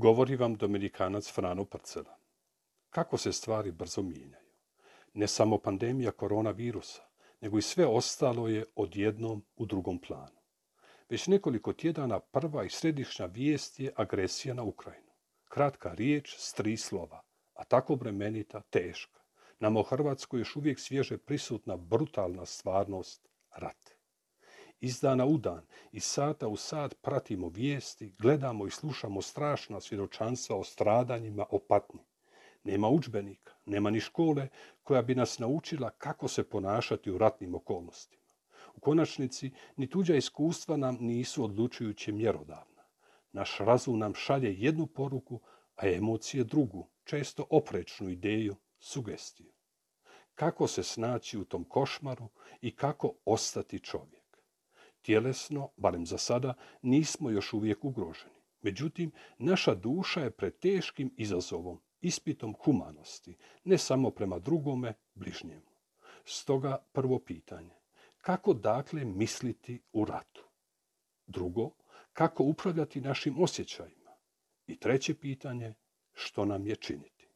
Govori vam Dominikanac Frano Prcela. Kako se stvari brzo mijenjaju. Ne samo pandemija koronavirusa, nego i sve ostalo je odjednom u drugom planu. Već nekoliko tjedana prva i središnja vijest je agresija na Ukrajinu. Kratka riječ s tri slova, a tako bremenita, teška. Nama u Hrvatskoj još uvijek svježe prisutna brutalna stvarnost rat. Iz dana u dan, iz sata u sat pratimo vijesti, gledamo i slušamo strašna svjedočanstva o stradanjima, o patnji. Nema učbenika, nema ni škole koja bi nas naučila kako se ponašati u ratnim okolnostima. U konačnici, ni tuđa iskustva nam nisu odlučujuće mjerodavna. Naš razum nam šalje jednu poruku, a emocije drugu, često oprečnu ideju, sugestiju. Kako se snaći u tom košmaru i kako ostati čovjek. Tjelesno, barem za sada, nismo još uvijek ugroženi. Međutim, naša duša je pred teškim izazovom, ispitom humanosti, ne samo prema drugome, bližnjemu. Stoga prvo pitanje. Kako dakle misliti u ratu? Drugo, kako upravljati našim osjećajima? I treće pitanje, što nam je činiti?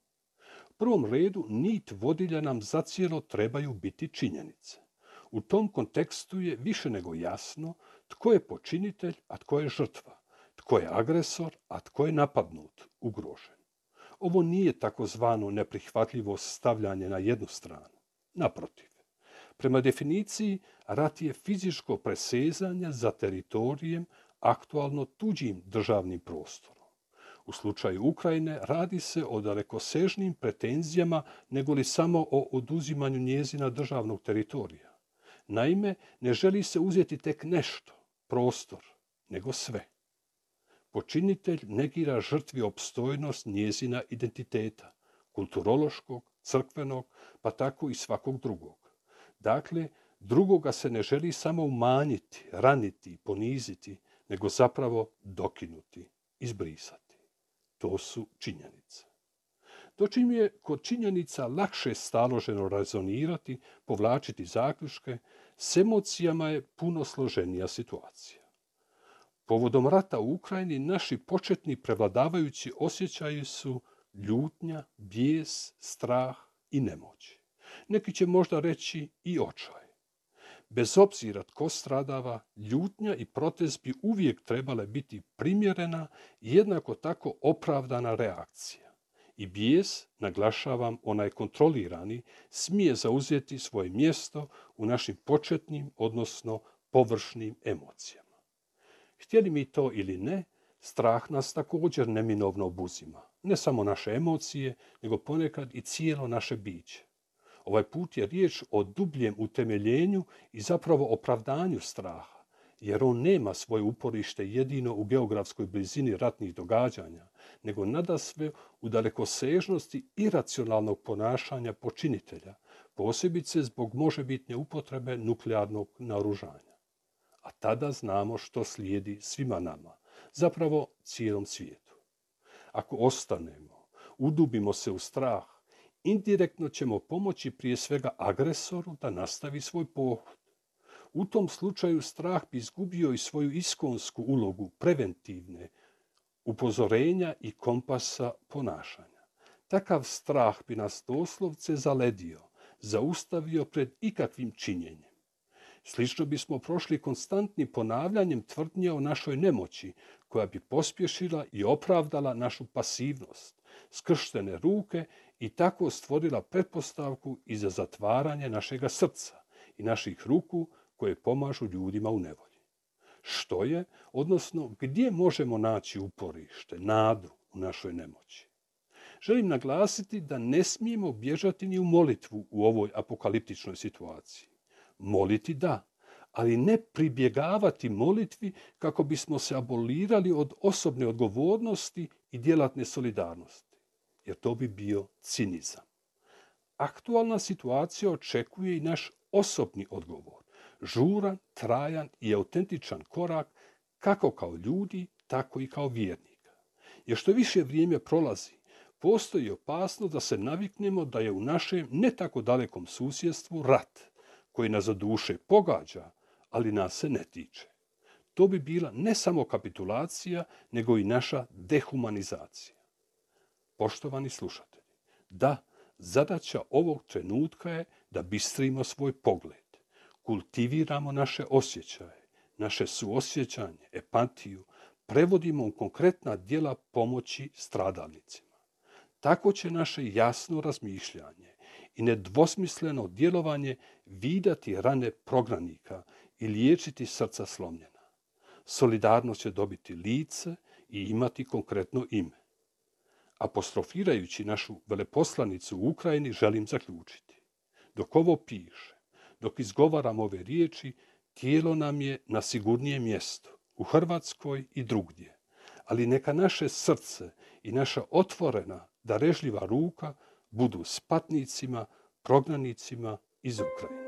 U prvom redu, nit vodilja nam zacijelo trebaju biti činjenice. U tom kontekstu je više nego jasno tko je počinitelj, a tko je žrtva, tko je agresor, a tko je napadnut, ugrožen. Ovo nije takozvano neprihvatljivo stavljanje na jednu stranu. Naprotiv, prema definiciji rat je fizičko presezanje za teritorijem aktualno tuđim državnim prostorom. U slučaju Ukrajine radi se o dalekosežnim pretenzijama nego li samo o oduzimanju njezina državnog teritorija. Naime, ne želi se uzeti tek nešto, prostor, nego sve. Počinitelj negira žrtvi opstojnost njezina identiteta, kulturološkog, crkvenog, pa tako i svakog drugog. Dakle, drugoga se ne želi samo umanjiti, raniti, poniziti, nego zapravo dokinuti, izbrisati. To su činjenice. Dočim je kod činjenica lakše staloženo rezonirati, povlačiti zaključke, s emocijama je puno složenija situacija. Povodom rata u Ukrajini naši početni prevladavajući osjećaji su ljutnja, bijes, strah i nemoć. Neki će možda reći i očaj. Bez obzira tko stradava, ljutnja i protest bi uvijek trebale biti primjerena i jednako tako opravdana reakcija i bijes, naglašavam onaj kontrolirani, smije zauzeti svoje mjesto u našim početnim, odnosno površnim emocijama. Htjeli mi to ili ne, strah nas također neminovno obuzima. Ne samo naše emocije, nego ponekad i cijelo naše biće. Ovaj put je riječ o dubljem utemeljenju i zapravo opravdanju straha jer on nema svoje uporište jedino u geografskoj blizini ratnih događanja, nego nada sve u dalekosežnosti iracionalnog ponašanja počinitelja, posebice zbog možebitne upotrebe nuklearnog naoružanja. A tada znamo što slijedi svima nama, zapravo cijelom svijetu. Ako ostanemo, udubimo se u strah, indirektno ćemo pomoći prije svega agresoru da nastavi svoj pohod u tom slučaju strah bi izgubio i svoju iskonsku ulogu preventivne upozorenja i kompasa ponašanja. Takav strah bi nas doslovce zaledio, zaustavio pred ikakvim činjenjem. Slično bismo prošli konstantnim ponavljanjem tvrdnje o našoj nemoći, koja bi pospješila i opravdala našu pasivnost, skrštene ruke i tako stvorila pretpostavku i za zatvaranje našega srca i naših ruku koje pomažu ljudima u nevolji. Što je, odnosno gdje možemo naći uporište, nadu u našoj nemoći? Želim naglasiti da ne smijemo bježati ni u molitvu u ovoj apokaliptičnoj situaciji. Moliti da, ali ne pribjegavati molitvi kako bismo se abolirali od osobne odgovornosti i djelatne solidarnosti, jer to bi bio cinizam. Aktualna situacija očekuje i naš osobni odgovor, žuran, trajan i autentičan korak kako kao ljudi, tako i kao vjernika. Jer što više vrijeme prolazi, postoji opasnost da se naviknemo da je u našem ne tako dalekom susjedstvu rat, koji nas za duše pogađa, ali nas se ne tiče. To bi bila ne samo kapitulacija, nego i naša dehumanizacija. Poštovani slušatelji, da, zadaća ovog trenutka je da bistrimo svoj pogled, kultiviramo naše osjećaje, naše suosjećanje, empatiju, prevodimo u konkretna djela pomoći stradalnicima. Tako će naše jasno razmišljanje i nedvosmisleno djelovanje vidati rane prognanika i liječiti srca slomljena. Solidarnost će dobiti lice i imati konkretno ime. Apostrofirajući našu veleposlanicu u Ukrajini želim zaključiti. Dok ovo piše, dok izgovaram ove riječi, tijelo nam je na sigurnijem mjestu, u Hrvatskoj i drugdje. Ali neka naše srce i naša otvorena, darežljiva ruka budu s patnicima, prognanicima iz Ukrajine.